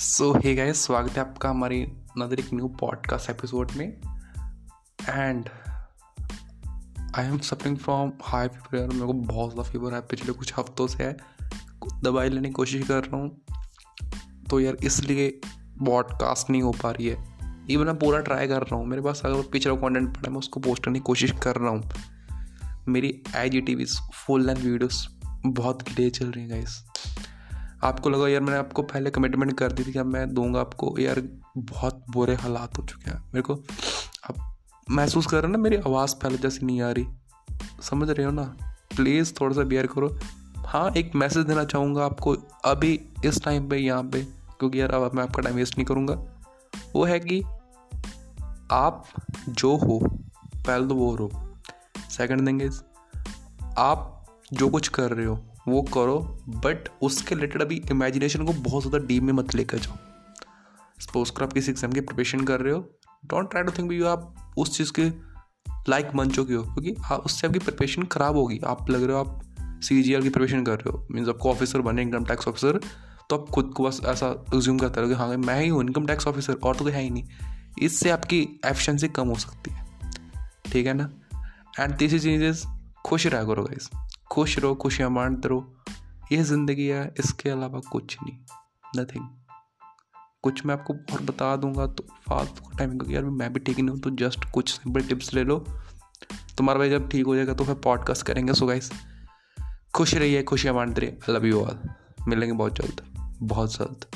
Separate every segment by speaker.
Speaker 1: सो hey guys स्वागत है आपका हमारी नदर एक न्यू पॉडकास्ट एपिसोड में। And I am suffering from high fever मेरे को बहुत ज़्यादा फीवर है, पिछले कुछ हफ्तों से है। दवाई लेने की कोशिश कर रहा हूँ। तो यार, इसलिए पॉडकास्ट नहीं हो पा रही है। इवन मैं पूरा ट्राई कर रहा हूँ। मेरे पास अगर पिछला कंटेंट पड़ा है, मैं उसको पोस्ट करने की कोशिश कर रहा हूँ। मेरी I G T full length videos बहुत डिले चल रही हैं गाइस आपको लगा यार मैंने आपको पहले कमिटमेंट कर दी थी कि मैं दूँगा आपको? यार बहुत बुरे हालात हो चुके हैं। मेरे को अब महसूस कर रहे हो ना, मेरी आवाज़ पहले जैसी नहीं आ रही। समझ रहे हो ना? प्लीज़ थोड़ा सा बियर करो। हाँ एक मैसेज देना चाहूँगा आपको अभी, इस टाइम पे, यहाँ पे, क्योंकि यार अब मैं आपका टाइम वेस्ट नहीं करूँगा। वो है कि आप जो हो, पहले तो वो रहो सेकंड थिंग इज़ आप जो कुछ कर रहे हो वो करो बट उसके रिलेटेड अभी इमेजिनेशन को बहुत ज़्यादा डीप में मत लेकर जाओ। सपोज़ कर आप किसी एग्ज़ाम की प्रिपरेशन कर रहे हो डोंट ट्राई टू थिंक भी आप उस चीज़ के लाइक बन चुके हो, क्योंकि हाँ उससे आपकी प्रिपरेशन ख़राब होगी। आप लग रहे हो आप सी जी की प्रिपरेशन कर रहे हो मीन्स आपको ऑफिसर बने इनकम टैक्स ऑफिसर तो आप खुद को बस ऐसा एज्यूम करते रहो कि हाँ मैं ही हूँ इनकम टैक्स ऑफिसर और तो कोई है ही नहीं। इससे आपकी एफिशिएंसी कम हो सकती है। ठीक है ना? एंड तीसरी चीज़ खुश रहा करो गाइस खुश रहो खुशियाँ बांटते रहो। ये ज़िंदगी है, इसके अलावा कुछ नहीं नथिंग कुछ मैं आपको और बता दूँगा तो फालतू का टाइम क्योंकि यार मैं भी ठीक नहीं हूँ तो जस्ट कुछ सिंपल टिप्स ले लो। तुम्हारा भाई जब ठीक हो जाएगा तो फिर पॉडकास्ट करेंगे। सो गाइस खुश रहिए खुशियाँ बांटते रहिए। आई लव यू ऑल मिलेंगे बहुत जल्द बहुत जल्द।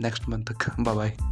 Speaker 1: नेक्स्ट मंथ तक। Bye bye